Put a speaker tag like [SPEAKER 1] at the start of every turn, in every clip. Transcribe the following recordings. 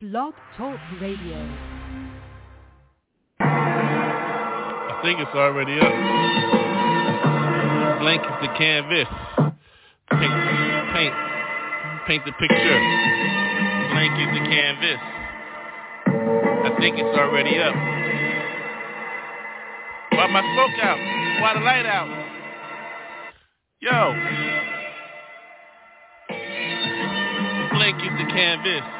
[SPEAKER 1] Blog Talk Radio.
[SPEAKER 2] I think it's already up. Blank is the canvas. Paint, paint, paint the picture. Blank is the canvas. I think it's already up. Why my smoke out? Why the light out? Yo. Blank is the canvas.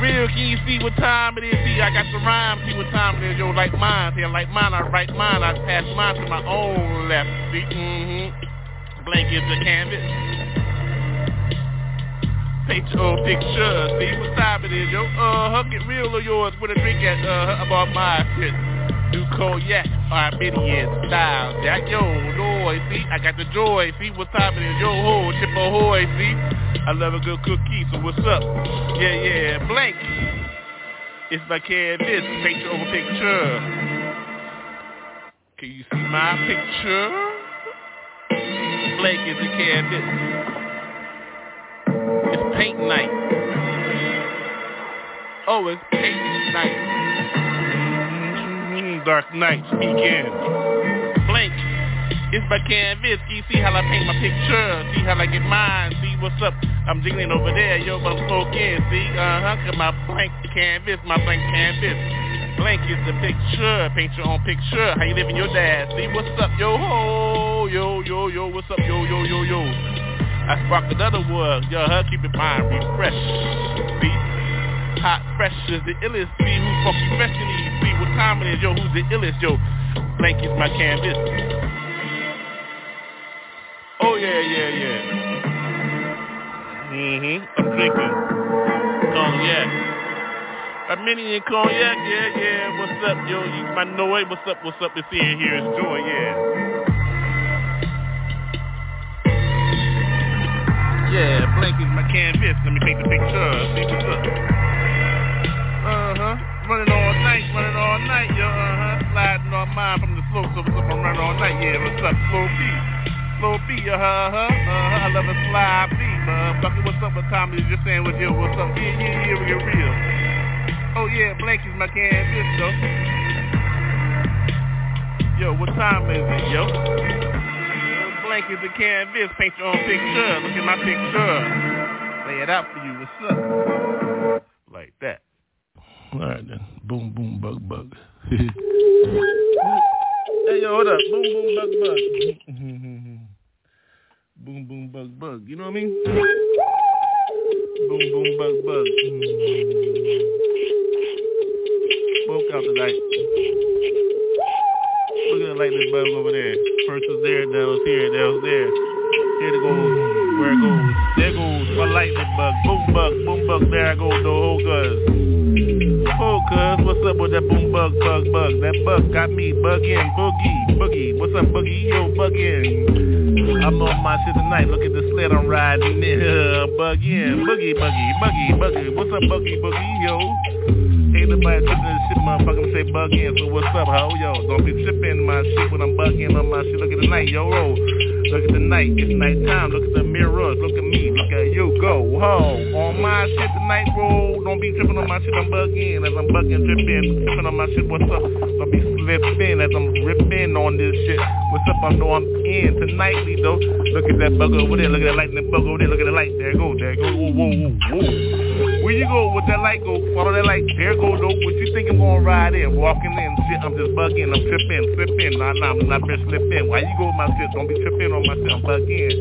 [SPEAKER 2] Real, can you see what time it is? See, I got the rhyme. See what time it is? Yo, like mine. See, like mine. I write mine. I pass mine to my own left. See, mm-hmm. Blank is the canvas. Paint your own picture. See what time it is? Yo, uh, get real of yours with a drink at, uh, about my shit. New cognac, Armenian style. Jack, yo, joy, see, I got the joy, see what's happening, yo ho, chip ahoy, see, I love a good cookie, so what's up? Yeah, yeah, blank. It's my canvas, picture over picture. Can you see my picture? Blank is the canvas. It's paint night. Oh, it's paint night dark nights begin. Blank, it's my canvas. Can you see how I paint my picture? See how I get mine? See what's up? I'm jiggling over there, yo, but I'm smoking. See, uh-huh, cause my blank canvas, my blank canvas. Blank is the picture. Paint your own picture. How you living your dad? See what's up, yo ho, yo, yo, yo, what's up, yo, yo, yo, yo. I sparked another word, yo, huh? Keep it mind refreshed. See? Hot fresh is the illest. See who's funky fresh in these. See what time it is, yo. Who's the illest, yo? Blank is my canvas. Oh yeah, yeah, yeah. Mhm. I'm drinking cognac. Armenian cognac, yeah, yeah. What's up, yo? You my noise. What's up? What's up? It's in here. It's joy, yeah. Yeah, blank is my canvas. Let me take the picture. See what's up. Running all night, running all night, yo, uh-huh. Sliding on mine from the slope, so what's up, I'm running all night, yeah, what's up, slow beat. Slow beat, uh-huh, uh-huh, I love a slide beat, motherfucker, what's up, time is just saying with you, what's up, yeah, yeah, yeah, we get real. Oh yeah, blank is my canvas, though. Yo, what time is it, yo? Blank is the canvas, paint your own picture, look at my picture. Lay it out for you, what's up? Like that. All right then. Boom, boom, bug, bug. hey, yo, hold up. Boom, boom, bug, bug. boom, boom, bug, bug. You know what I mean? Boom, boom, bug, bug. Smoke out the light. Look at the lightning bug over there. First was there, then was here, then was there. Here it goes. Where it goes. There it goes my lightning bug. Boom bug, boom bug. There I go. The whole cuz. Oh, cuz, what's up with that boom bug, bug, bug? That bug got me bugging, boogie, boogie. What's up, boogie? Yo, bugging. I'm on my shit tonight. Look at the sled I'm riding. Bugging, boogie, boogie, boogie, boogie. What's up, boogie, boogie? Yo. Ain't nobody tripping this shit, motherfucker. Say bug in. So what's up, ho? Yo, don't be tripping my shit when I'm bugging on my shit. Look at the night, yo, roll. Look at the night. It's nighttime. Look at the mirrors. Look at me. Look at you. Go, ho. On my shit tonight, roll. Don't be tripping on my shit. I'm bugging as I'm bugging, tripping, tripping on my shit. What's up? Don't be slipping as I'm ripping on this shit. What's up? I know I'm in tonightly though. Look at that bug over there. Look at that lightning bug over there. Look at the light. There it goes. There it goes. Whoa, whoa, whoa, whoa. Where you go with that light go? Follow that light. There go though. What you think I'm gonna ride in? Walking in, shit. I'm just bugging. I'm tripping, slipping. Nah, nah, I'm not bitch slipping. Why you go with my shit? Don't be tripping on my shit. I'm bugging.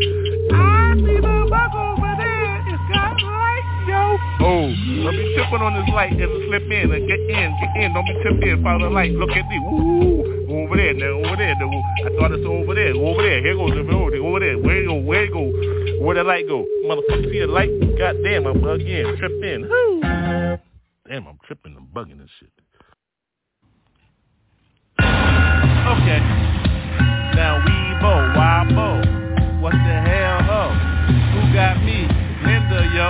[SPEAKER 2] I see the bug over there. It's got light, yo. Oh, don't be tripping on this light and slip in and get in, get in. Don't be tripping. Follow the light. Look at me. Woo, over there, now, over there. Now. I thought it's over there. Over there. Here goes the there. Over there. Where you go? Where you go? Where the light go? Motherfucker, see the light? Goddamn, I'm bugging. Tripping. Damn, I'm tripping. I'm bugging and shit. Okay. Now we bo, why bo? What the hell, ho? Who got me? Linda, yo.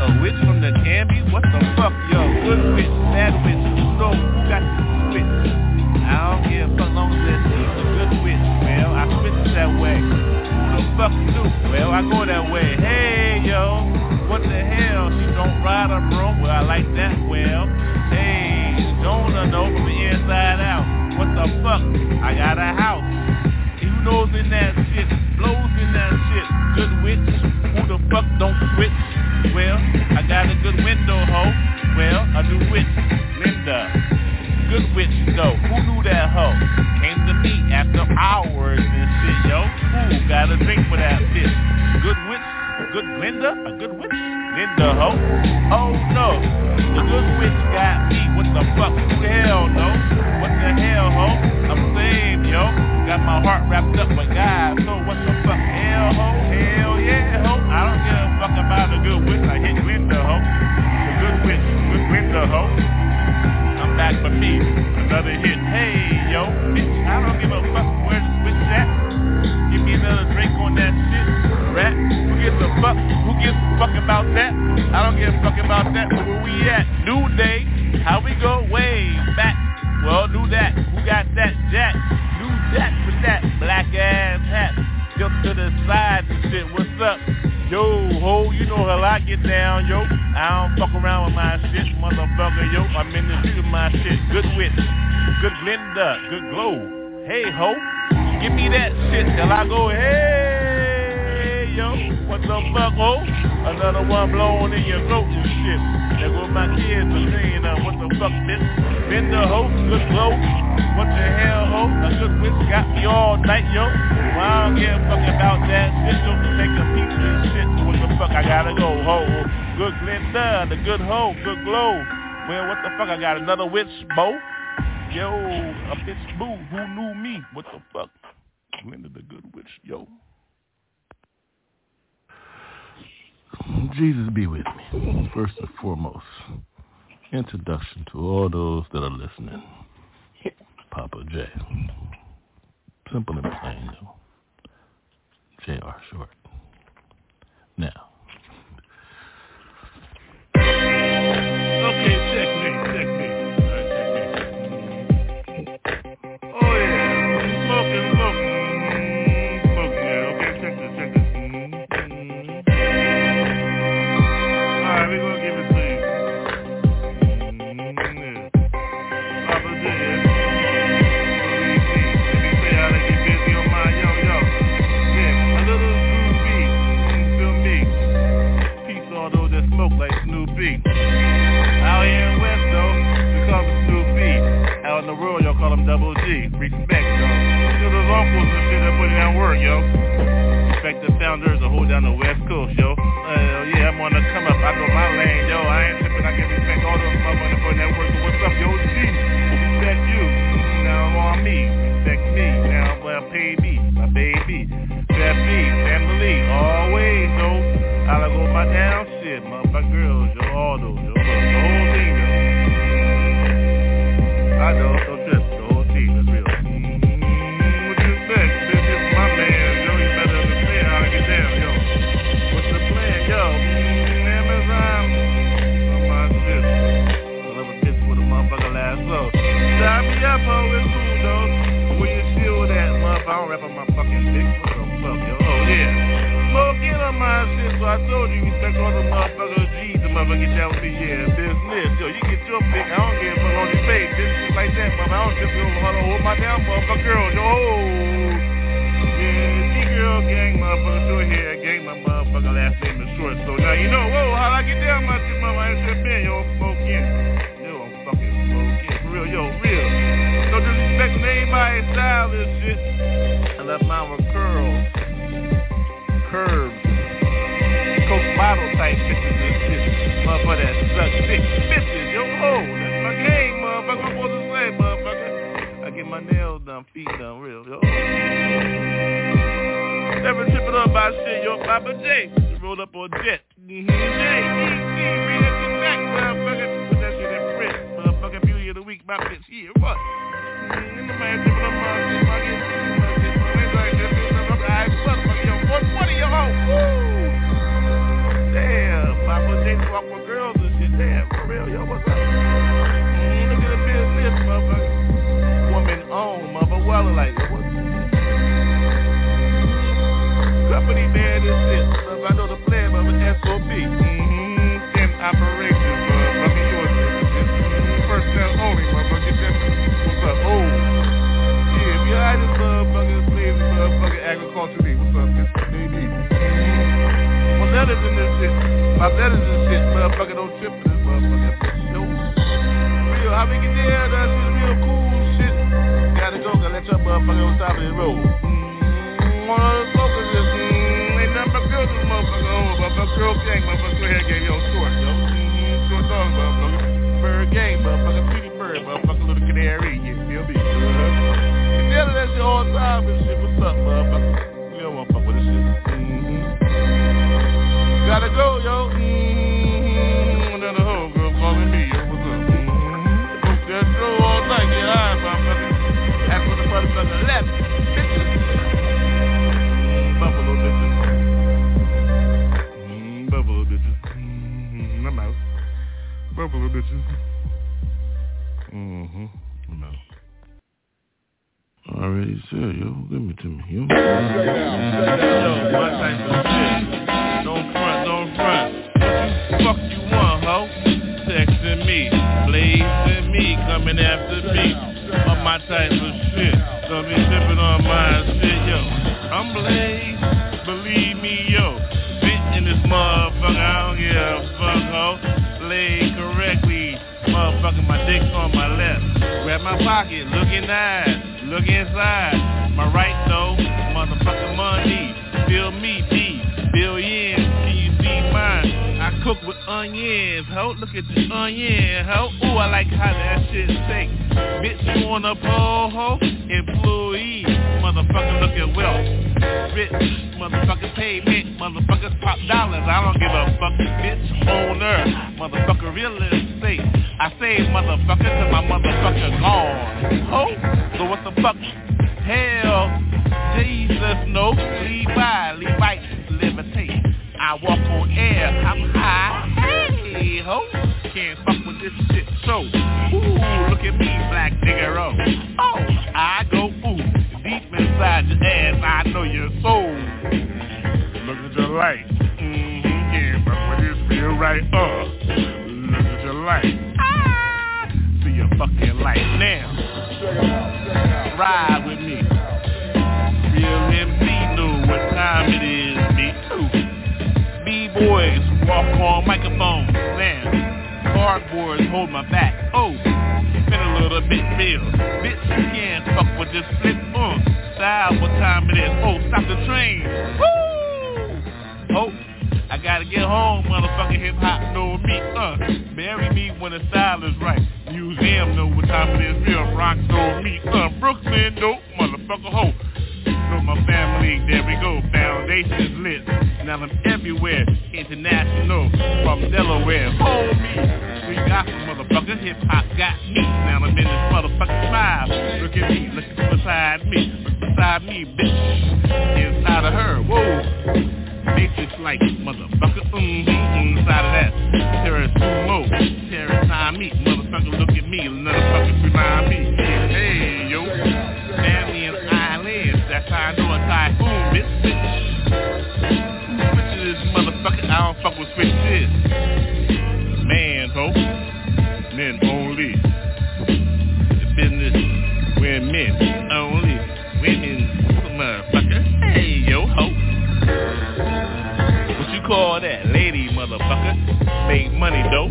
[SPEAKER 2] A witch from the Canby? What the fuck, yo? Good witch, bad witch. Who knows? Who got the witch? I don't give a fuck long as that way. Who the fuck knew? Well, I go that way. Hey, yo. What the hell? She don't ride a broom? Well, I like that. Well, hey, don't know from the inside out. What the fuck? I got a house. Who knows in that shit? Blows in that shit. Good witch. Who the fuck don't switch? Well, I got a good window, ho. Well, a new witch. Linda. Good witch, though. Who knew that hoe? Came to me after hours and shit, yo. Who got a drink for that bitch? Good witch? Good Linda? A good witch? Glinda ho? Oh, no. The good witch got me. What the fuck? Who the hell, no? What the hell, ho? I'm saved, yo. Got my heart wrapped up with God. So what the fuck? Hell, ho? Hell yeah, ho? I don't give a fuck about the good witch. I hit Linda, ho. The good witch. Good Linda, ho. Me. Another hit. Hey, yo. Bitch, I don't give a fuck where the switch at. Give me another drink on that shit. Rat. Who gives a fuck? Who gives a fuck about that? I don't give a fuck about that. But where we at? New day. How we go? Way back. Well, knew that. Who got that? Jack. Knew that with that black ass hat. Jump to the side and shit. What's up? Yo, ho, you know how I get down, yo. I don't fuck around with my shit, motherfucker, yo. I'm in the street with my shit. Good wit, good Linda, good glow. Hey, ho, give me that shit till I go, hey, yo. What the fuck, ho? Another one blowing in your throat and shit. There go my kids are saying, uh, what the fuck, bitch? Linda, ho, good glow. What the hell, ho? A good witch got me all night, yo. Well, I don't give a fuck about that shit. Yo, to take a piece of shit. What the fuck? I gotta go, ho. Good Linda, the good ho, good glow. Well, what the fuck? I got another witch, Bo. Yo, a bitch boo. Who knew me? What the fuck? Linda, the good witch, yo. Jesus be with me. First and foremost, introduction to all those that are listening. Papa J. Simple and plain, though. J.R. Short. Now. Call him Double G. Respect, yo. Those uncles and shit that put in that work, yo. Respect the founders that hold down the West Coast, yo. Uh, yeah, I'm on the come up. I know my lane, yo. I ain't tripping. I can respect all those motherfuckers putting that work. So what's up, yo? G. Respect you. Now I'm on me. Respect me. Now well, pay me. My baby. That me. Family. Always, yo. I go my down shit. My, my girls, yo. All those, yo. The whole thing, yo. I know. Up, ho. It's cool, though. Where you with that motherfucker? I don't rap on my fucking dick. What the fuck, yo? Oh, yeah. Smoke in on my shit, so I told you, respect all the motherfuckers G's, the motherfucker get down with yeah, business. Yo, you get your pick, I don't give a fuck on your face, just shit like that, motherfucker. I don't just go hold on, hold my down, motherfucker, girl, yo. Yeah, G-Girl gang, motherfucker, short hair gang, my motherfucker last name is short. So now you know, whoa, how I get down, my shit, mama, I ain't been, yo, smoking. Yo, real, yo, real. No disrespect to anybody's style, this shit. Left mine with curls. Curves. Coke bottle type bitches and shit. Motherfucker that suck. Bitches, yo, ho, that's my game, motherfucker. What to say, motherfucker? I get my nails done, feet done, real, yo. Never trip it up by shit, yo, Papa J. Roll up on jet. Mm-hmm. J, E, back, of what? Like this, this, this, this. Alright, motherfucker, yo, 120, yo, ho. Woo! Damn, Papa J walk with girls and shit. Damn, for real, yo, what's up? Mm, look at the business, motherfucker. Woman owned, mother well like, what's Company man shit. Mother, I know the plan, mother, SOB. Mm-hmm, in operation, I walk on air, I'm high. Hey, ho. Can't fuck with this shit. So, ooh, look at me, black nigga. Oh, oh I go ooh, deep inside your ass. I know your soul. Look at your light. Mm-hmm, can't fuck with this feel right. Uh, look at your light. Ah, see your fucking light now. Ride with me. Real MC know what time it is, me too. B-boys walk on microphones, now. Cardboards hold my back. Oh, spin a little bit real. You can't fuck with this flip. Uh, style, what time it is? Oh, stop the train. Woo! Oh, I gotta get home, motherfucker. Hip hop know me. Uh, bury me when the style is right. Museum know what time it is. Real Bronx know me. Uh, Brooklyn dope, motherfucker. Ho. Know my family, there we go. Foundations lit. Now I'm everywhere. International from Delaware. Hold me. We got motherfucker. Hip hop got me. Now I'm in this motherfucking vibe. Look at me. Look beside me. Look beside me, bitch. Inside of her. Whoa. Matrix like motherfucker, mm-hmm, inside of that. Terrorist sumo, terrorist time me, motherfucker look at me, motherfucker remind me. high. Boom, this bitch. Bitch is this motherfucker. I don't fuck with switches. Man, ho. Men only. The business. We're men only. Women, motherfucker. Hey, yo, ho. What you call that? Lady, motherfucker. Make money, though.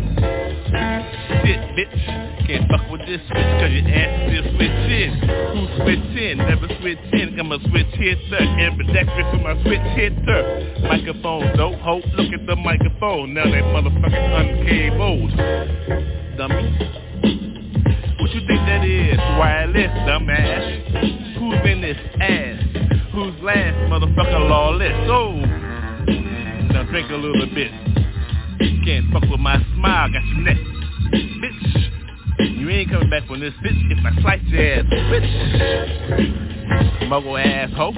[SPEAKER 2] Shit, bitch. Can't fuck with this switch cause your ass still switching. Who switching? Never switching. I'm a switch hitter. Ambidextrous for my switch hitter. Microphone, though. Hope, look at the microphone. Now they motherfucking uncabled. Dummy. What you think that is? Wireless, dumbass. Who's in this ass? Who's last? Motherfucker lawless. Oh. Now think a little bit. Can't fuck with my smile, got your neck. You ain't coming back from this bitch if I slice your ass, bitch. Muggle ass hoe.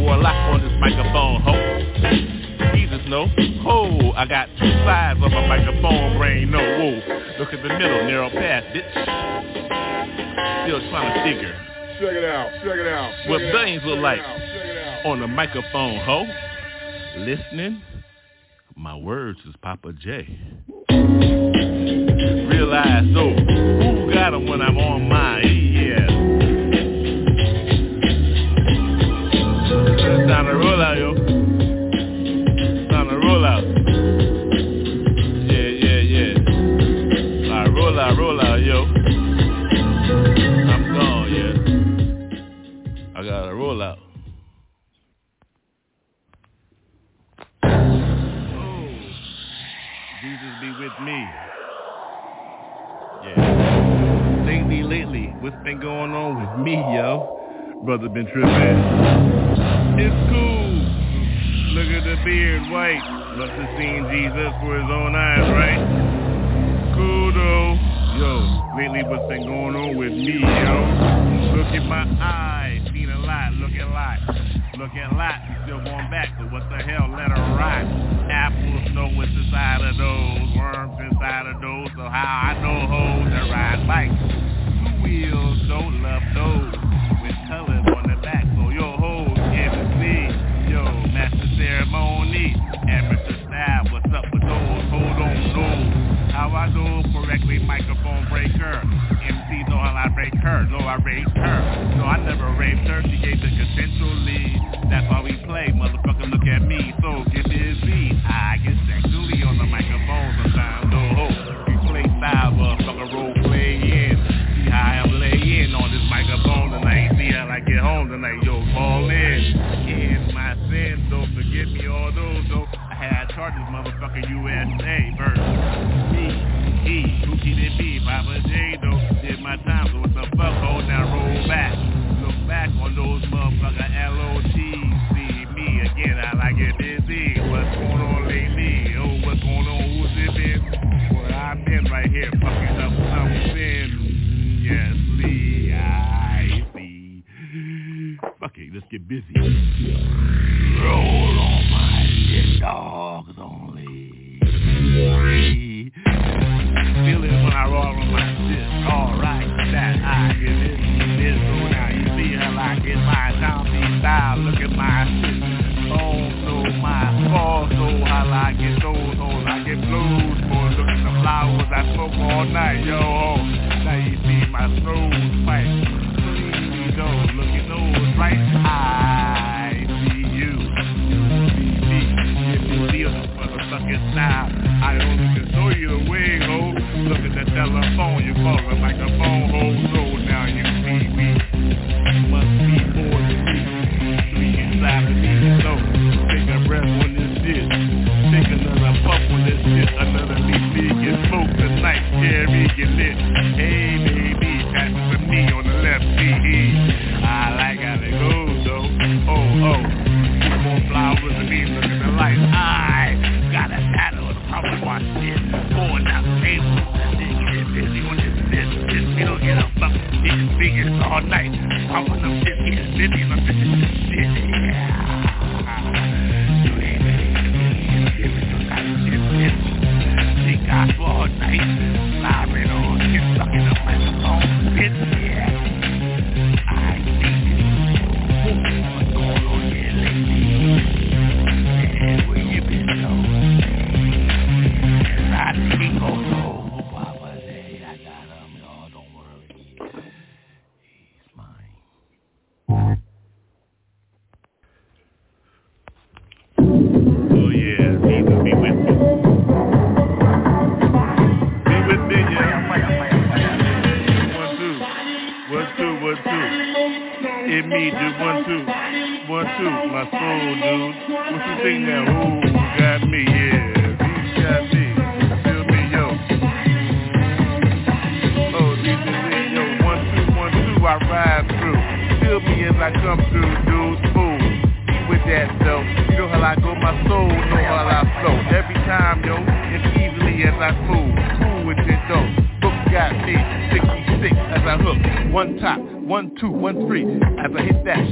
[SPEAKER 2] Wore a lock on this microphone, hoe. Jesus, no. Ho, I got two sides of a microphone brain, no. Whoa, look at the middle, narrow path, bitch. Still trying to figure.
[SPEAKER 1] Check it out, check it out. Check
[SPEAKER 2] what
[SPEAKER 1] it
[SPEAKER 2] billions
[SPEAKER 1] out,
[SPEAKER 2] look like
[SPEAKER 1] out, check it out.
[SPEAKER 2] on the microphone, ho. Listening, my words is Papa J. Realize though, who got 'em when I'm on mine? Yeah. It's time to roll out, yo. With me. Yeah. Lately, lately, what's been going on with me, yo? Brother been tripping. It's cool. Look at the beard, white. Must have seen Jesus for his own eyes, right? Cool though. Yo, lately what's been going on with me, yo? Look at my eyes, seen a lot, look at lot. Look at lot, you still going back, but what the hell, let her rot. Apples know what's inside of those, worms inside of those, so how I know hoes that ride bikes. Two wheels, don't love those, with colors on the back, so your hoes can see. Yo, master ceremony, amateur style, what's up with those? Hold on, those. How I do correctly, microphone breaker. MC know I break her, no I raised her. No, I never raped her, she gave the consensual lead. That's why we play, motherfucker, look at me. So get busy. I get sexually on the microphone sometimes, no hope. We play style, motherfucker, role play in. See how I'm laying on this microphone tonight. See how I get home tonight, yo, call in. In my sin, don't forget me all those, though. I had charges, motherfucker, USA, busy. I two, one, three. As I hit that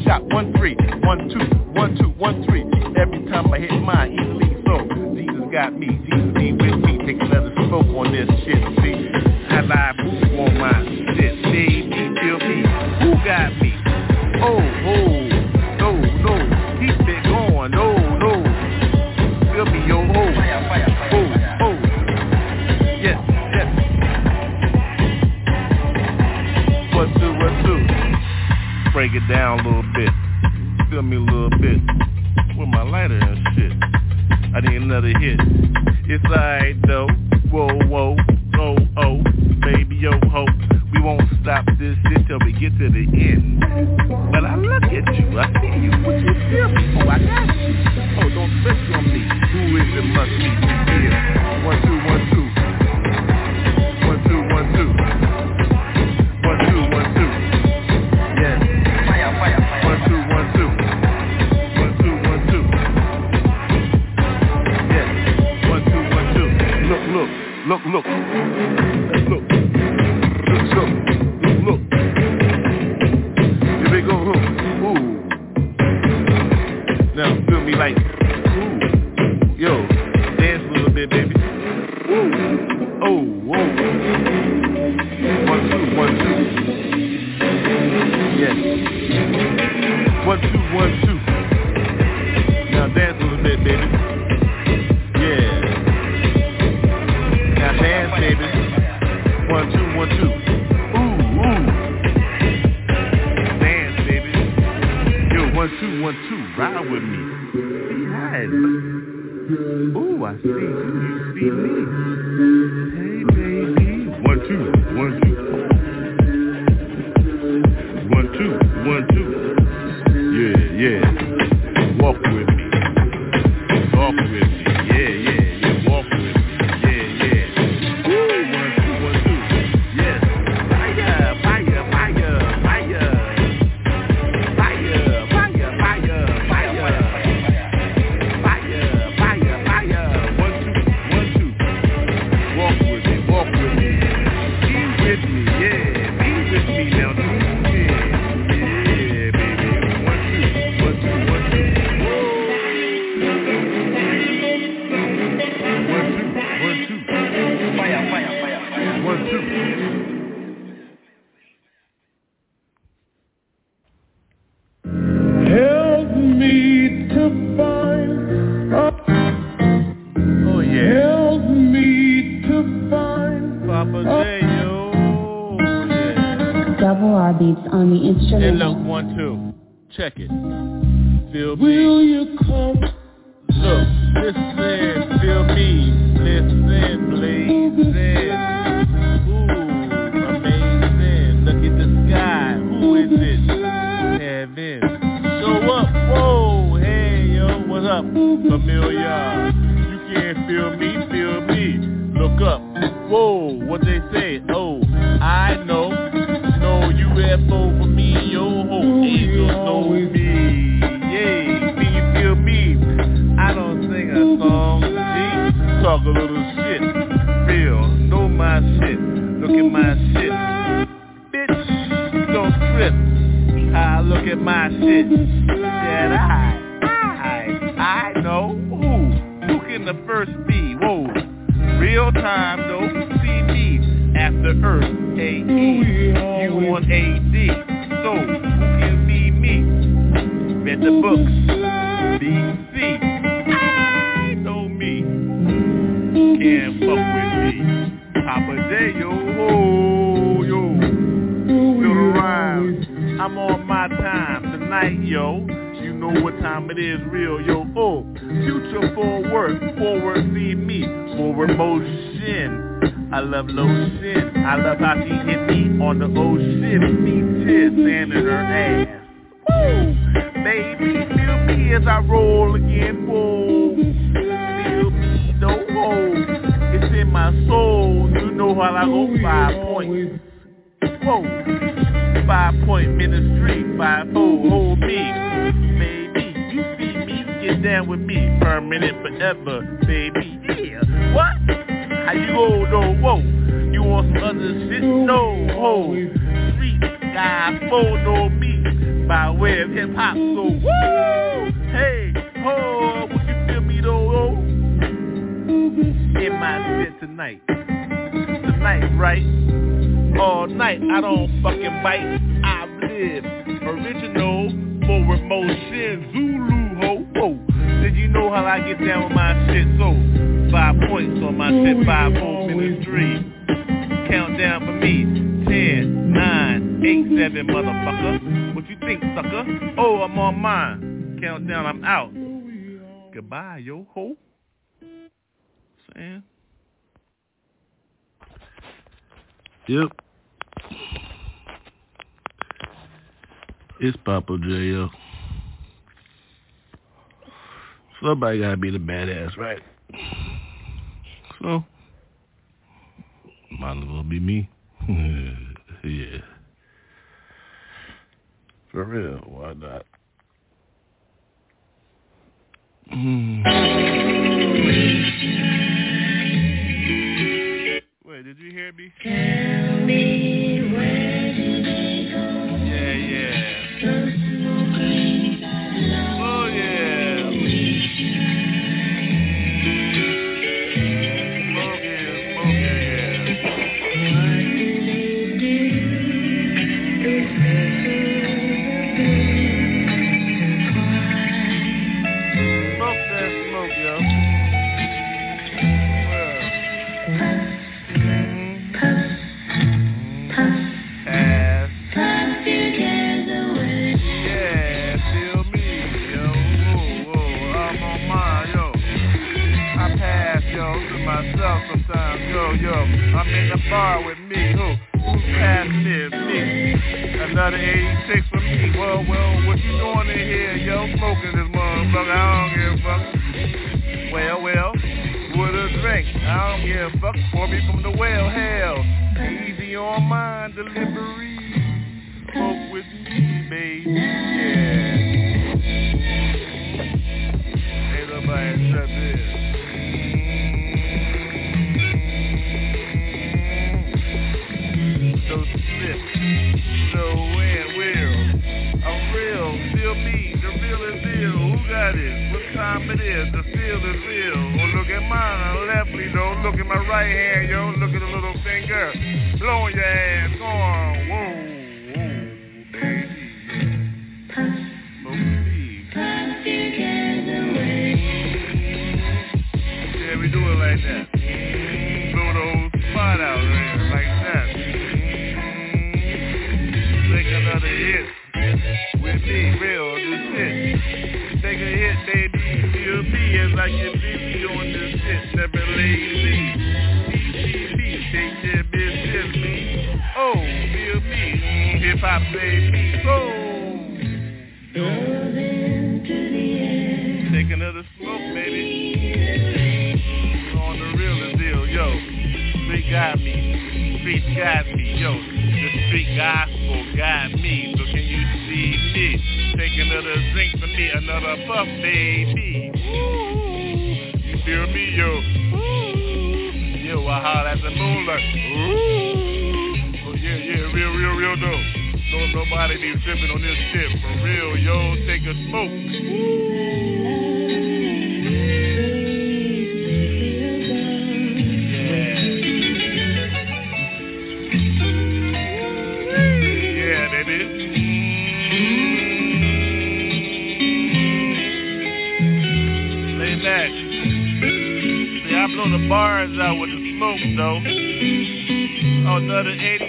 [SPEAKER 2] Yo, dance a little bit, baby. Woo. look at my shit. Bitch, don't trip. I look at my shit. That I, I, I know who, who can the first be? Whoa, real time though. See me after Earth, A-E, you on A-D. So who can be me? Read the books, be I'm on my time tonight, yo. You know what time it is, real, yo. Oh, future forward, forward see me, forward motion. I love lotion. I love how she hit me on the ocean. Me tits and her ass. Woo! Baby, feel me as I roll again. Whoa, feel me, no hole. It's in my soul. You know how I go five points. Whoa. Five point ministry. Five four hold me. Baby, you see me, get down with me. Permanent forever, baby. Yeah. What? How you go though? Whoa. You want some other shit? No. Ho. Street guy photo me by way of hip hop. So woo. Hey. Ho. Would you feel me though? Oh? In my set tonight. Tonight, right? All night. I don't fucking bite. I live. Original forward motion. Zulu ho. ho. Did you know how I get down with my shit? So five points on my shit. Five, four, minutes, three. Countdown for me. Ten, nine, eight, seven, motherfucker. What you think, sucker? Oh, I'm on mine. Countdown, I'm out. Goodbye, yo ho. Saying.
[SPEAKER 3] Yep. It's Papa J. Somebody gotta be the badass, right? So, might as well be me. yeah. For real, why not?
[SPEAKER 2] Wait, did you hear me? I'm in the bar with me, who? Who's past me? Me. Another 86 for me. Well, well, what you doing in here, yo? Smoking this motherfucker, I don't give a fuck. Well, well, with a drink, I don't give a fuck. Pour me from the well, hell. Easy on mine, delivery. Smoke with me, baby, yeah. Ain't nobody shut this. So slip, so when will I'm real, feel me, the real is real. Who got it? What time it is? The feel is real. Oh, look at mine, left me, don't look at my right hand, yo. Look at the little finger, blowing your ass. Go on, on this shit. Never lazy. Take me. Oh, feel me. Baby. Take another smoke, baby. On the real deal, yo. Street got me. Street got me, yo. The street gospel got me. So can you see me? Take another drink for me, another puff, baby. Me, yo? Ooh. Yo, I holler at the moonlight. Ooh. Oh, yeah, yeah, real, real, real though. Don't nobody be tripping on this shit. For real, yo. Take a smoke. Yeah, smoke, though. Another 86.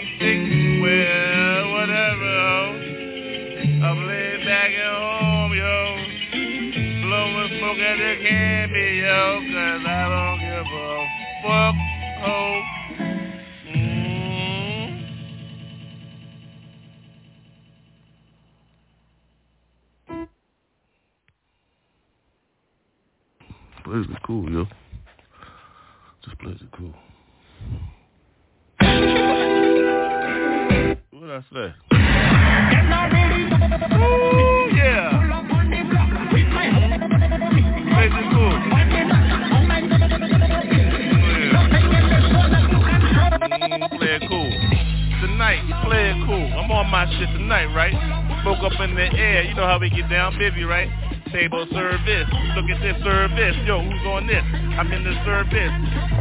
[SPEAKER 2] Busy, right? Table service. Look at this service. Yo, who's on this? I'm in the service.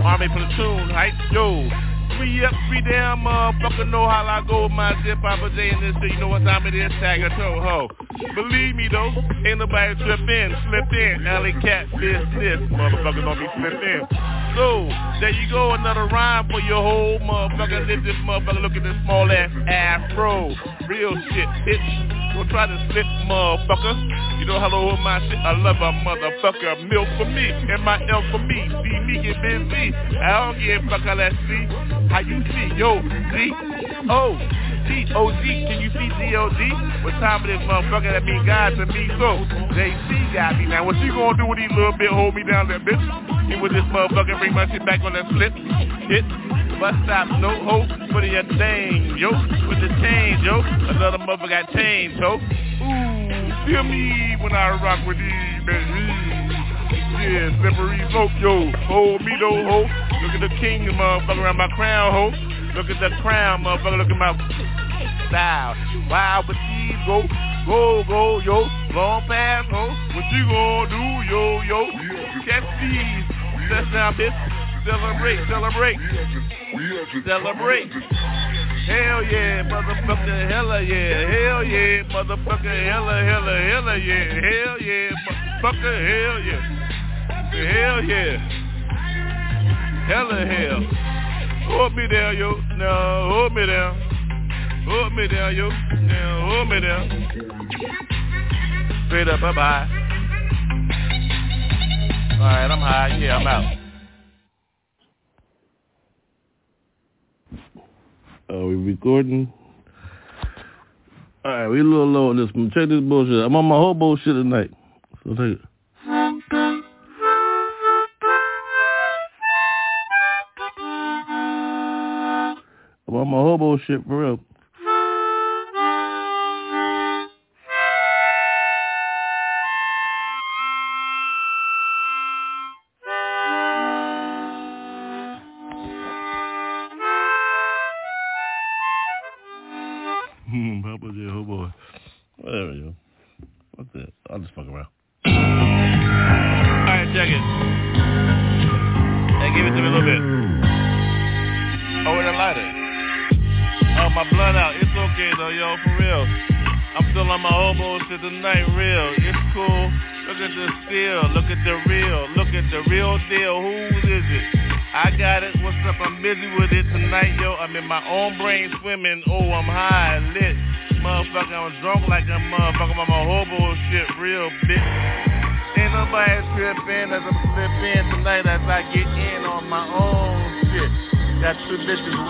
[SPEAKER 2] Army platoon, hype. Yo, free up, free down, motherfucker. Know how I go with my zip, Papa J in this shit. You know what time it is? Tag a toe, ho. Believe me though, ain't nobody trip in, slip in. Alley cat business, motherfucker don't be slip in. So, there you go, another rhyme for your whole motherfucker. Live this motherfucker, look at this small ass afro. Real shit, bitch. Don't try to slip, motherfucker. You know hello with my shit. I love a motherfucker. Milk for me and my L for me. See me get busy. I don't give a fuck how that see. How you see? Yo, Z. Oh, o. D. O. Z. Can you see G-O-D? What time it is, motherfucker? That mean God to me. So, JC got me now. What you gonna do with these little bit? Hold me down there, bitch. He with this motherfucker, bring my shit back on that slip. Hit. Bus stop, no hope for your thing, yo. With the change, yo. Another mother got change, yo. Ooh, feel me when I rock with these, baby. Yeah, slippery slope, yo. Hold me, though, ho. Look at the king, the motherfucker, around my crown, ho. Look at the crown, motherfucker. Look at my style. Wow, but these go, go, go, yo. Long pass, ho. What you gonna do, yo, yo? Catch these. That's now, bitch. Celebrate, celebrate. Celebrate. Hell yeah, motherfucker, hella yeah. Hell yeah, motherfucker, hella, hella, hella yeah. Hell yeah, motherfucker, hell yeah. Hell yeah. Hella hell. Hold me down, yo. No, hold me down. Hold me down, yo. Now, hold me down. Straight up, bye-bye. Alright, I'm high. Yeah, I'm out.
[SPEAKER 3] Are we recording? Alright, we a little low on this one. Check this bullshit. I'm on my whole bullshit tonight. So take it. I'm my hobo shit for real.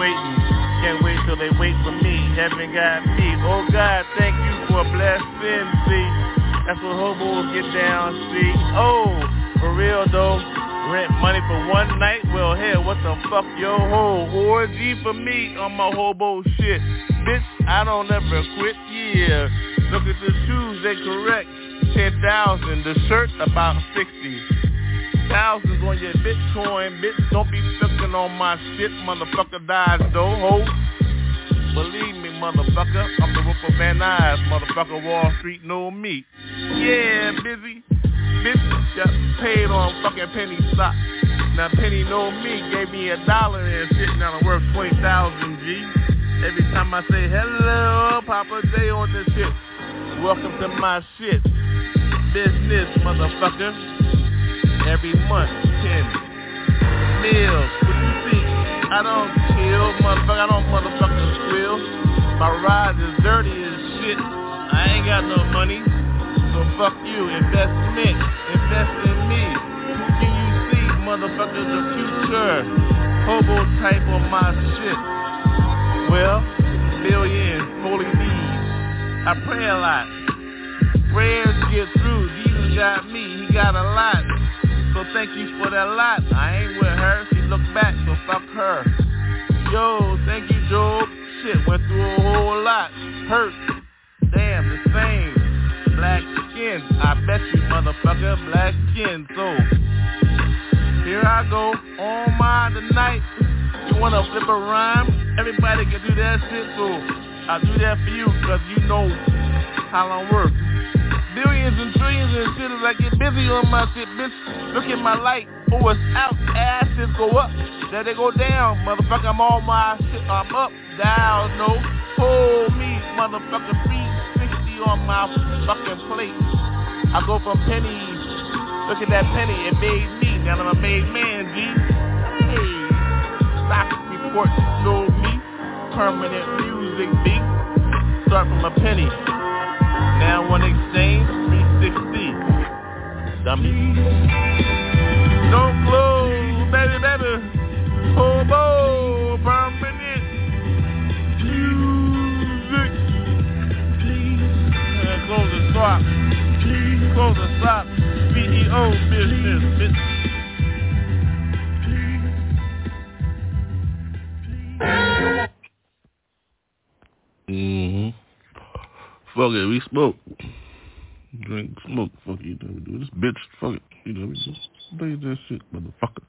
[SPEAKER 2] Waiting. Can't wait till they wait for me. Heaven got me. Oh God, thank you for a blessing. See, that's what hobos get down. See, oh, for real though. Rent money for one night? Well, hell, what the fuck, yo ho? Orgy for me on my hobo shit. Bitch, I don't ever quit, yeah. Look at the shoes, they correct. 10,000, the shirt about 60. Thousands on your Bitcoin, bitch, don't be fucking on my shit, motherfucker dies though, ho. Believe me, motherfucker, I'm the of Van Nuys, motherfucker, Wall Street, no me. Yeah, busy. Bitch got paid on fucking penny stock. Now penny know me, gave me a dollar and shit, now I'm worth 20,000 G. Every time I say hello, Papa J on this shit. Welcome to my shit. Business, motherfucker. Every month, 10 meals. What you see? I don't chill, motherfucker. I don't motherfucking squeal. My ride is dirty as shit. I ain't got no money. So fuck you. Investment, invest in me. Who Can you see, motherfucker, the future? Hobo type of my shit. Well, billions, holy needs. I pray a lot. Prayers get through. Jesus got me. He got a lot. So thank you for that lot. I ain't with her. She look back, so fuck her. Yo, thank you, Job. Shit, went through a whole lot. Hurt. Damn, the same. Black skin. I bet you, motherfucker, black skin. So, here I go. On my tonight. You wanna flip a rhyme? Everybody can do that shit, so I'll do that for you, cause you know how I work. Billions and trillions shit as I get busy on my shit, bitch. Look at my light. Oh, it's out. Asses go up. Then they go down. Motherfucker, I'm on my shit. I'm up, down, no. Hold me, motherfucker. 360 on my fucking plate. I go from pennies. Look at that penny. It made me. Now I'm a made man, G. Hey. Stock report showed me. Permanent Muzik beat. Start from a penny. Now one exchange, 360. Dummy. Don't close, baby, baby. Hobo, Permanent Muzik. And close the shop. Close the shop. CEO business, bitch.
[SPEAKER 3] Mm-hmm. Fuck it, we smoke. Drink, smoke. Fuck it, you, know we do this, bitch. Fuck it, you know we do. Play that shit, motherfucker.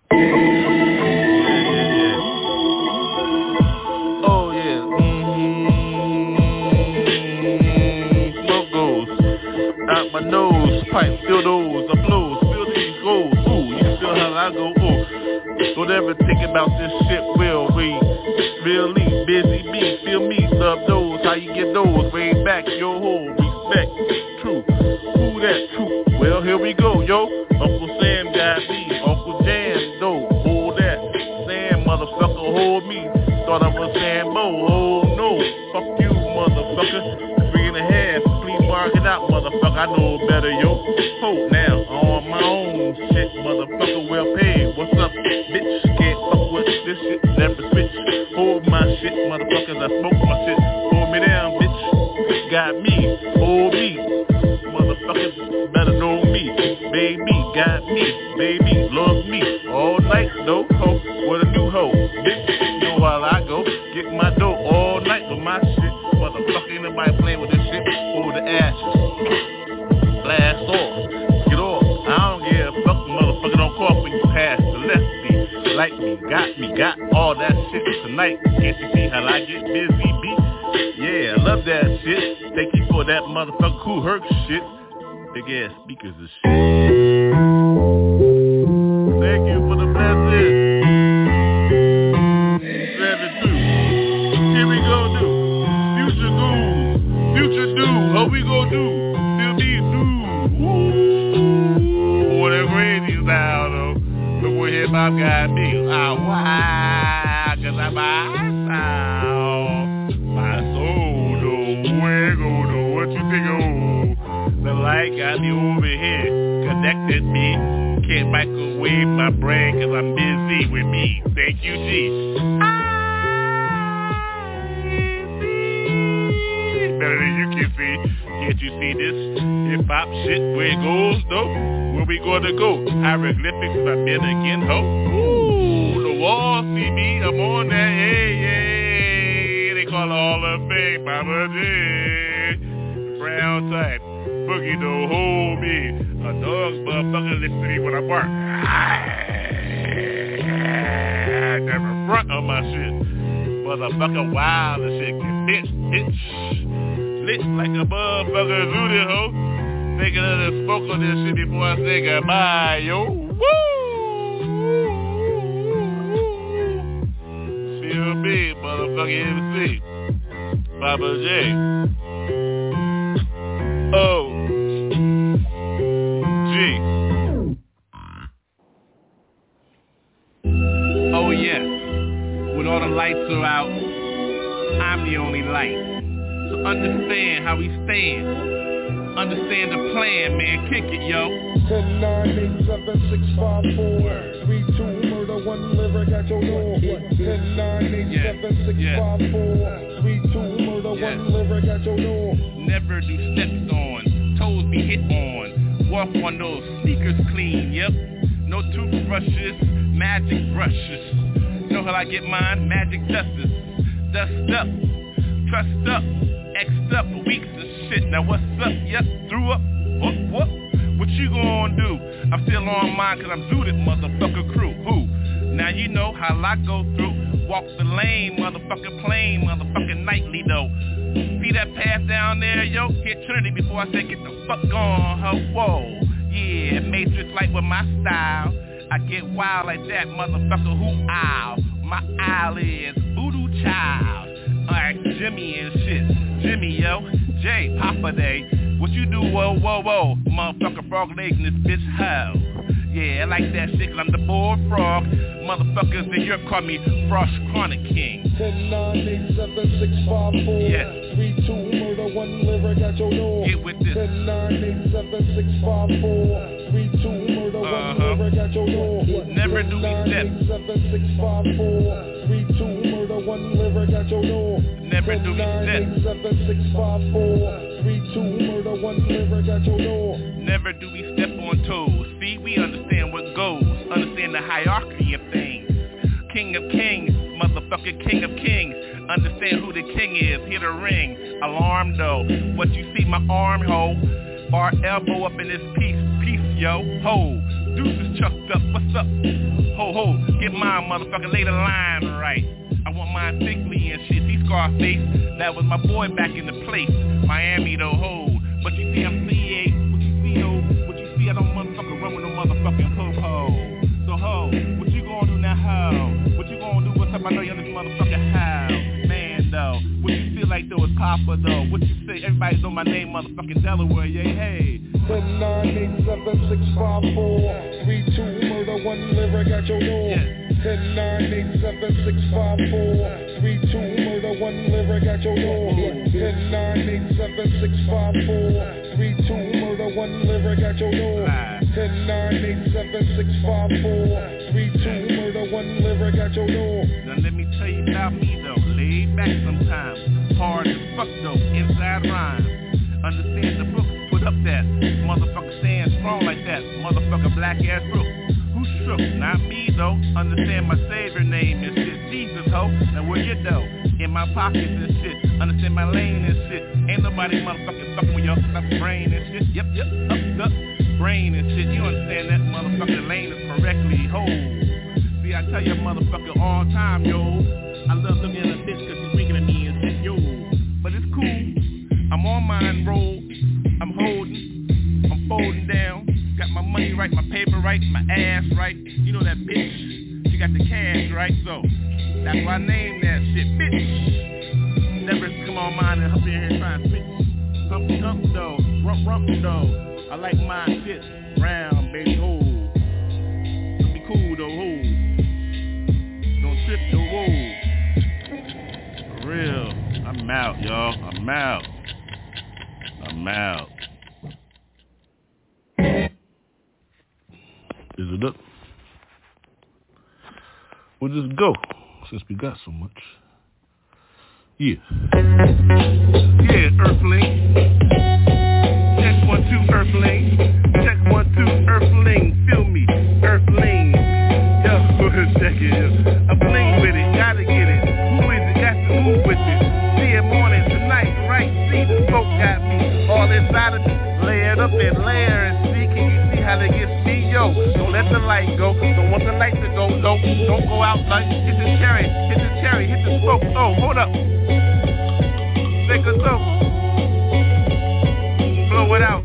[SPEAKER 2] Oh yeah. Mm-hmm. Smoke goes out my nose, pipe fill those, I blows, fill these goals. Ooh, you feel how I go? Ooh, don't ever think about this shit. Will we really busy me? Feel me? Love those. How you get those? Way back your whole respect. True. Who that? True. Well, here we go, yo. Uncle Sam got me. Uncle Jam, though. Hold that. Sam, motherfucker, hold me. Thought I was Sambo. Oh no. Fuck you, motherfucker. Three and a half. Flea market out, motherfucker. I know better, yo. I smoke my shit. Hold me down, bitch. Got me. Hold Ass speakers and yo. Woo! Feel me, motherfucker MC. Papa J. Oh. G. Oh yes. When all the lights are out, I'm the only light. So understand how we stand. Understand the plan, man. Kick it, yo.
[SPEAKER 4] 10, 9, 8, 7, 6, 5, 4, 3, 2, murder, one lyric at your door. 10, 9, 8,
[SPEAKER 2] Yeah.
[SPEAKER 4] 7, 6,
[SPEAKER 2] Yeah.
[SPEAKER 4] 5, 4, 3, 2, murder,
[SPEAKER 2] Yeah.
[SPEAKER 4] one lyric at your door.
[SPEAKER 2] Never do steps on, toes be hit on. Walk on those sneakers clean, yep. No toothbrushes, magic brushes. Know how I get mine? Magic dusters. Dust up, trust up, X'd up, weeks shit. Now what's up? Yep, threw up. What, what? What you gonna do? I'm still on mine cause I'm suited, motherfucker crew. Who? Now you know how I go through. Walk the lane, motherfucker plane, motherfucking nightly though. See that path down there, yo? Hit Trinity before I say get the fuck on, ho. Whoa. Yeah, Matrix like with my style. I get wild like that, motherfucker. Who owl? My owl is Voodoo Child. Alright, Jimmy and shit. Jimmy, yo. Jay, Papa Day. What you do, whoa, whoa, whoa. Motherfucker frog leg in this bitch house. Yeah, I like that shit cause I'm the boy frog. Motherfuckers in Europe call me Frost Chronic King.
[SPEAKER 4] 10, 9, 8, 7, 6, 5, 4,
[SPEAKER 2] Yeah.
[SPEAKER 4] 3, 2, one lyric at your door.
[SPEAKER 2] Get with this.
[SPEAKER 4] 10, 9, 8, 7, 6, 5, 4, 3, 2, murder,
[SPEAKER 2] Uh-huh.
[SPEAKER 4] one lyric at your door.
[SPEAKER 2] Never do we step.
[SPEAKER 4] 8, 7, 6, 5, 4, 3, 2, murder, one lyric at your door.
[SPEAKER 2] Never do we step.
[SPEAKER 4] 8, 7, 6, 5, 4, 3, 2, murder, one lyric at your door.
[SPEAKER 2] Never do we step on toes. See, we understand what goes. Understand the hierarchy of things. King of kings, motherfucker king of kings. Understand who the king is. Hear the ring. Alarm though. What you see, my arm ho. Our elbow up in this piece. Peace, yo. Ho. Deuces chucked up. What's up? Ho ho. Get mine, motherfucker. Lay the line right. I want mine thickly and shit. See Scarface. That was my boy back in the place. Miami though. Ho. But you see, I'm. You feel like though is Papa though? What you say? Everybody know my name, motherfucking Delaware. Yeah, hey.
[SPEAKER 4] 10, 9, 8, 7, 6, 5, 4, 3, 2, murder, one lyric at your door.
[SPEAKER 2] Yeah.
[SPEAKER 4] 10, 9, 8, 7, 6, 5, 4, 3, 2, murder, one lyric at your door. 10, 9, 8, 7, 6, 5, 4, 3, 2, murder, one lyric at your door. 10, 9, 8, 7, 6, 5, 4, 3, 2, murder, one lyric at your door.
[SPEAKER 2] Now let me tell you about me though. Laid back sometimes. Hard as fuck though. Inside rhyme. Understand the book. Put up that. Motherfucker stand strong like that. Motherfucker black ass brook. Who shook? Not me though. Understand my savior name and shit. Jesus ho. Now where you though? In my pockets and shit. Understand my lane and shit. Ain't nobody motherfucking fucking with your stuff brain and shit. Yep, yep. Up, up. Brain and shit. You understand that motherfucking lane is correctly hold. See, I tell you motherfucker all time, yo. I love looking at a bitch cause she's winking at me and. But it's cool. I'm on mine roll. I'm holding. I'm folding down. Got my money right, my paper right, my ass right. You know that bitch. She got the cash right, so that's why I named that shit, bitch. Never come on mine and up in here and try and. Humpty hump though, rump rump though. I like my shit round, baby, ho. Let me cool though, ho. Don't trip though, whoa. For real. I'm out, y'all. I'm out. I'm out.
[SPEAKER 3] Is it up? We'll just go since we got so much. Yeah.
[SPEAKER 2] Don't go out like hit the cherry, hit the cherry, hit the smoke. Oh, hold up. Take a smoke. Blow it out.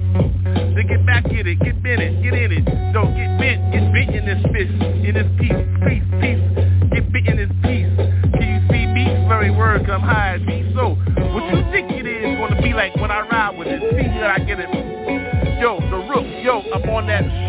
[SPEAKER 2] Then get back in it, get bent it, get in it. Don't get bent, get bent in this fist, in this piece, piece, piece. Get bent in this piece. Can you see me? Very word come high as me. So, what you think it is gonna be like when I ride with it? See that I get it. Yo, the rook, yo, I'm on that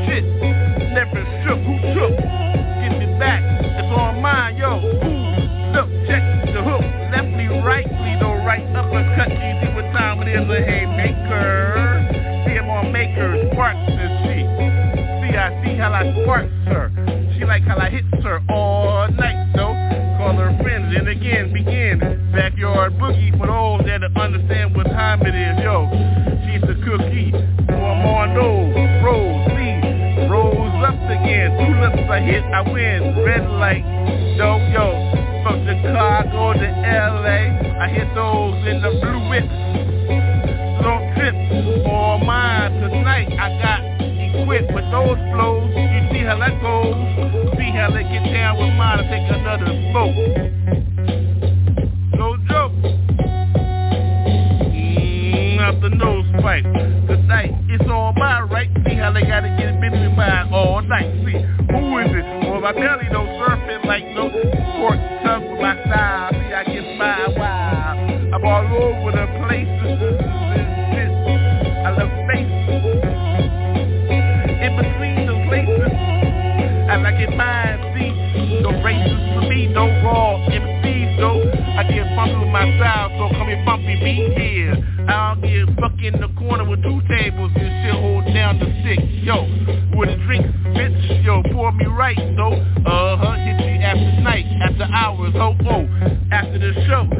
[SPEAKER 2] I'm my style, so come here, bumpy beat here. I'll get give fuck in the corner with two tables and shit hold down the stick. Yo, with a drink, bitch, yo, pour me right, though. Uh-huh, hit me after night, after hours, ho, oh, after the show.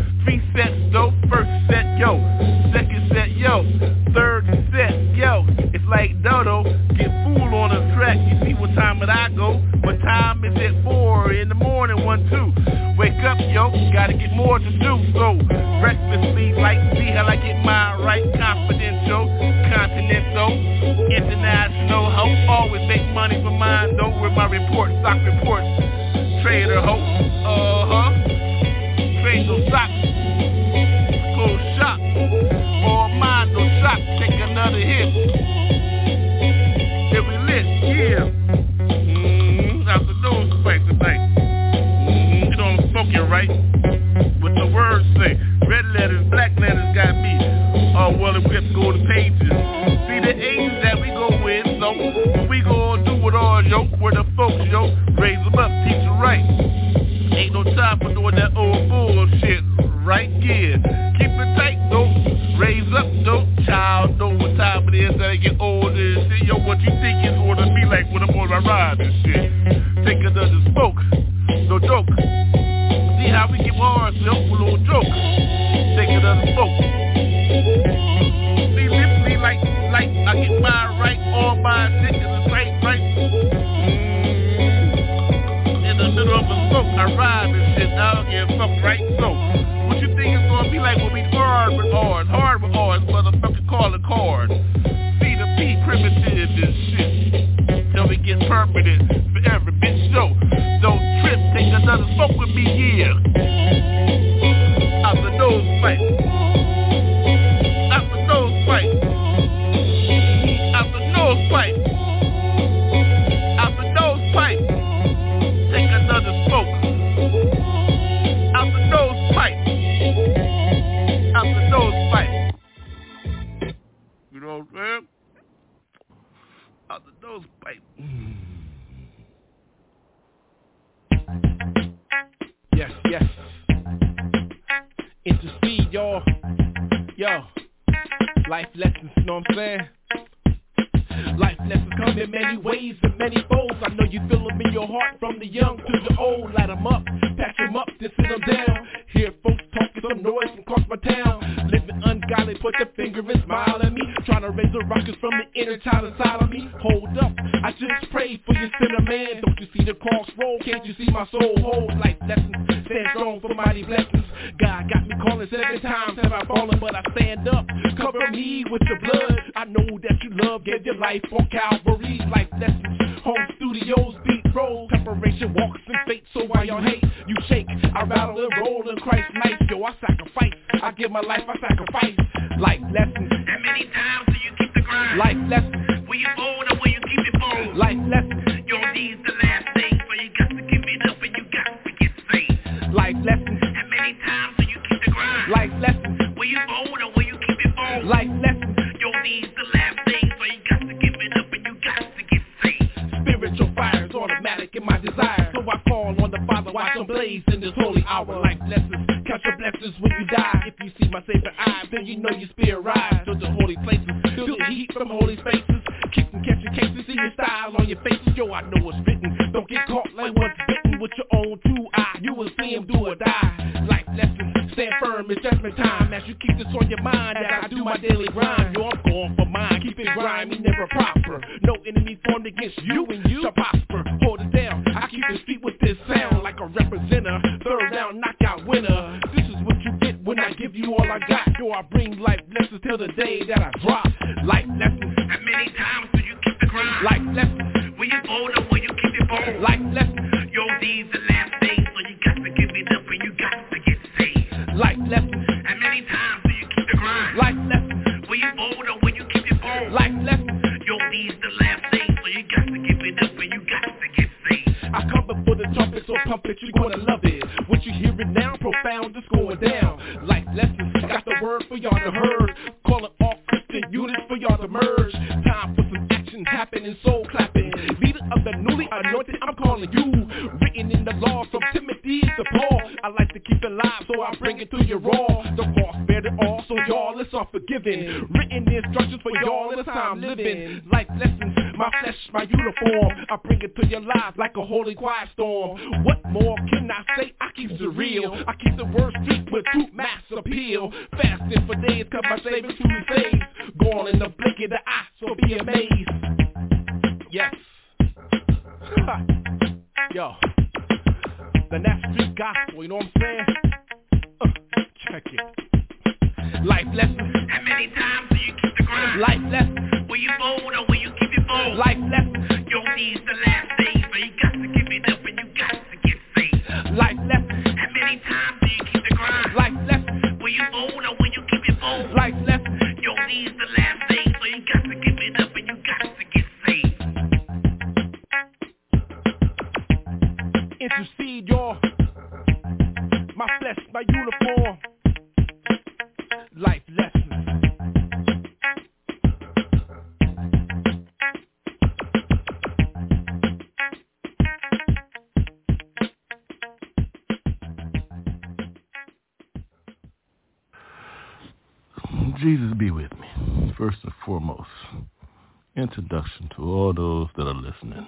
[SPEAKER 2] introduction to all those that are listening.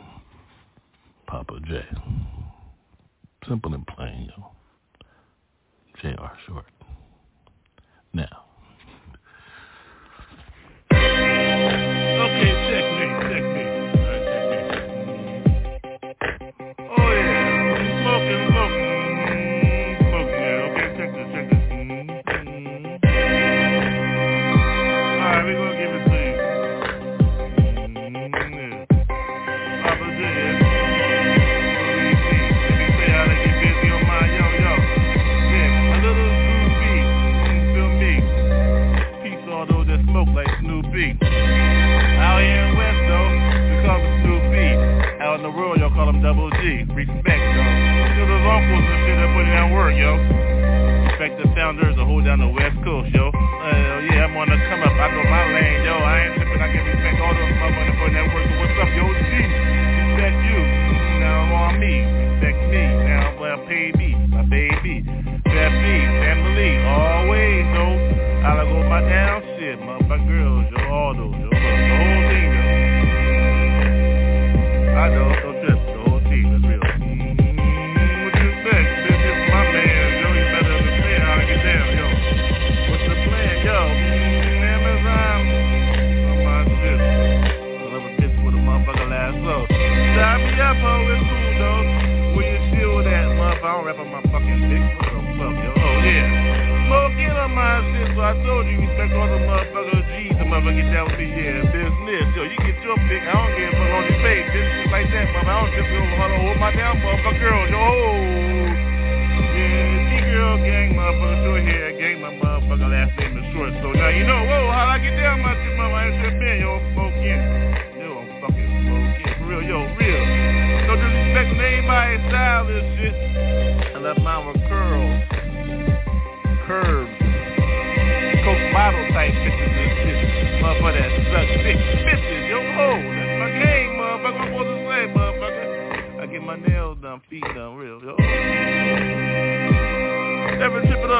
[SPEAKER 2] Papa J. Simple and plain, yo. J.R. Short. Now,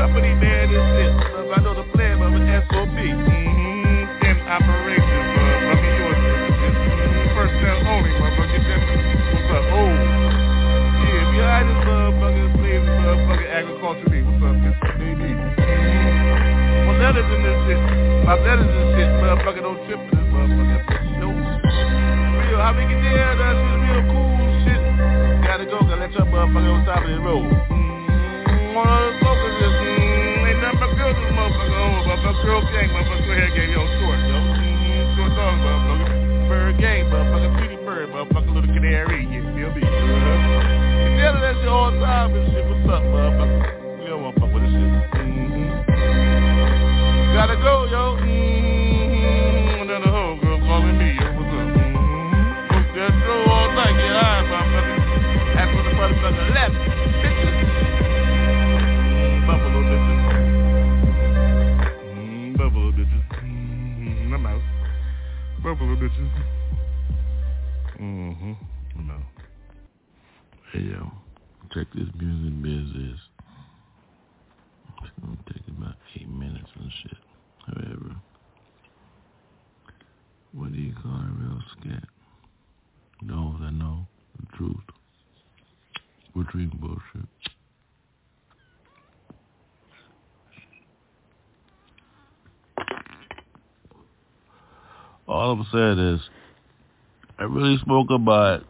[SPEAKER 5] company man and shit. Motherfucker, I know the plan, motherfucker. SOB. Mm-hmm. In operation, motherfucker. Yours. Mm-hmm. First and only, motherfucker. What's up? Oh. Yeah, behind this motherfucker, slave, motherfucker, agriculture. What's up, Mr. Baby? Mm-hmm. My letters in this shit. My letters and shit, motherfucker. Don't trip for this motherfucker. No. Real, how we get there? That shit real cool shit. Gotta go, gotta let your motherfucker on top of the road. Mm-hmm. One of the focus is, girls in this motherfucker. Oh, motherfucker, girl gang, motherfucker, go ahead, gang, yo, short, yo. Mm-hmm. Short dog, motherfucker. ByrdGang, motherfucker, pretty bird, motherfucker, little canary, yeah, feel me? Uh-huh. You tell her that shit all time and shit. What's up, motherfucker? We don't want to fuck with this shit. Mm-hmm. Gotta go, yo. Mm-hmm. The homegirl calling me, yo. What's up? Mm-hmm. Smoke that throw all night, get high, motherfucker. That's what the motherfucker left, Buffalo bitches.
[SPEAKER 2] Mm-hmm. No. Hey, yo. Check this music is. It's gonna take about eight minutes and shit. However, what do you call a real scat? Those that know the truth. We're drinking bullshit. All I'm saying is, I really smoke about it,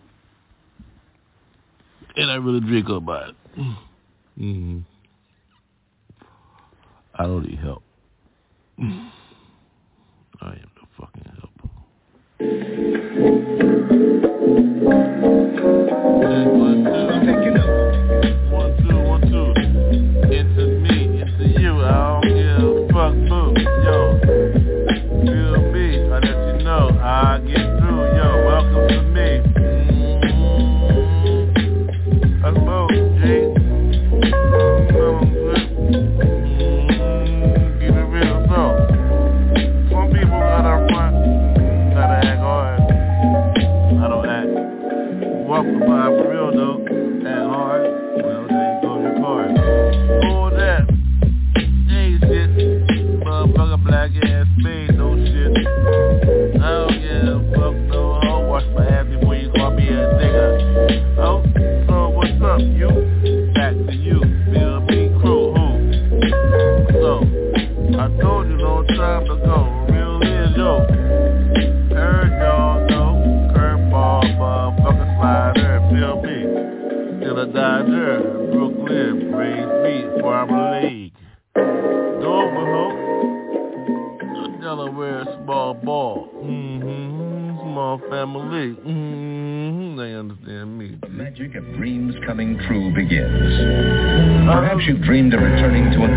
[SPEAKER 2] and I really drink about it. hmm I don't need help. I am the fucking help. Family. Mm-hmm, they understand me.
[SPEAKER 6] The magic of dreams coming true begins. Perhaps you've dreamed of returning to a,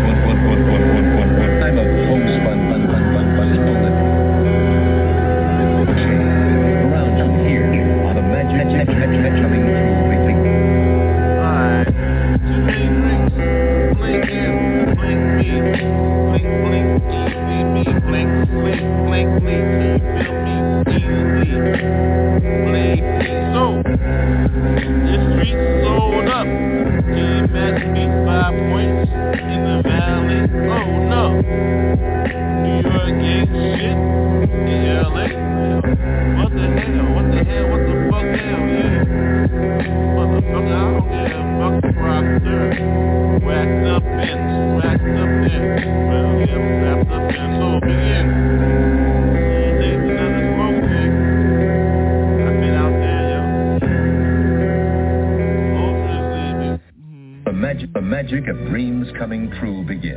[SPEAKER 6] coming true begins.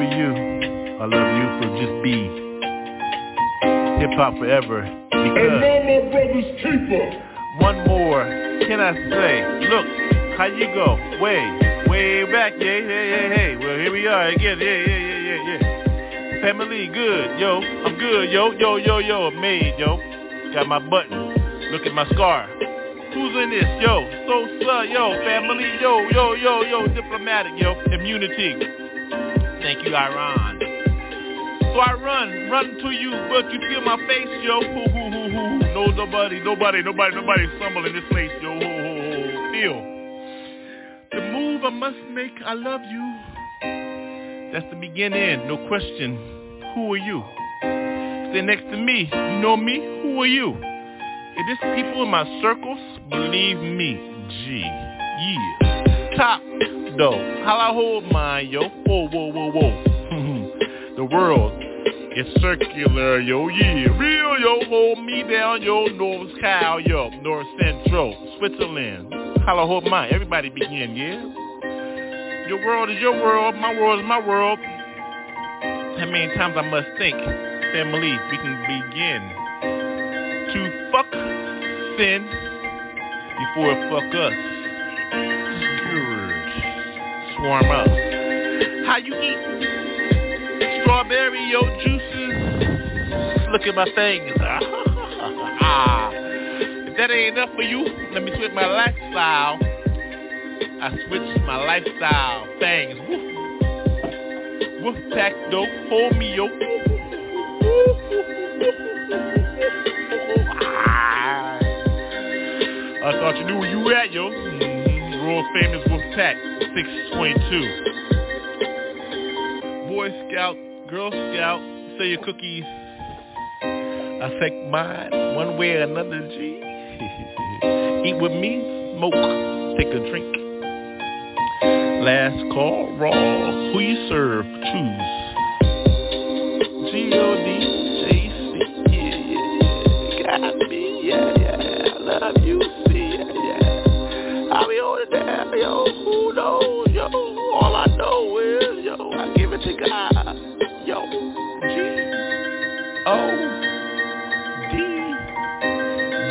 [SPEAKER 5] For you.
[SPEAKER 2] I love you for just be. Hip hop forever. Because one more, can I say? Look, how you go? Way, way back, yeah, yeah, yeah, hey. Well, here we are again, yeah, yeah, yeah, yeah, yeah. Family, good, yo. I'm good, yo, yo, yo, yo. Made, yo. Got my button. Look at my scar. Who's in this? Yo, so, sir, yo, family, yo, yo, yo, yo, diplomatic, yo, immunity. Thank you, Iran. So I run, run to you, but you feel my face, yo. Hoo, hoo, hoo, hoo. No, nobody, nobody, nobody, nobody stumble in this place, yo. Ho, ho, ho. Feel. The move I must make, I love you. That's the beginning, no question. Who are you? Stay next to me. You know me? Who are you? If this people in my circles, believe me, G. Yeah. Top, though. How I hold mine, yo. Whoa, whoa, whoa, whoa. the world is circular, yo. Yeah. Real, yo. Hold me down, yo. North Cal, yo. North Central. Switzerland. I hold mine. Everybody begin, yeah? Your world is your world. My world is my world. How many times I must think, family, we can begin to fuck sin before it fuck us. Swarm up. How you eat? Strawberry, yo, juices. Look at my fingers. Ah, if that ain't enough for you, let me switch my lifestyle. I switched my lifestyle. Things. Woof. Woof pack dope. Hold me, yo. Ah. I thought you knew where you at, yo. World famous Wolf Pack 622. Boy Scout, Girl Scout, say your cookies affect mine one way or another, G. Eat with me, smoke, take a drink. Last call, raw. Who you serve, choose. G-O-D, J-C. Got me, yeah, yeah. I love you, down, yo. Who knows, yo? All I know is, yo, I give it to God. Yo, G, O, D,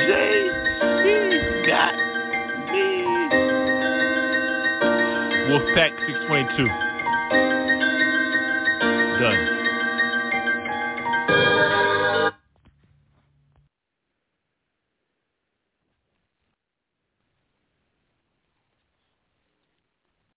[SPEAKER 2] J, C, got me. Wolfpack 622. Done.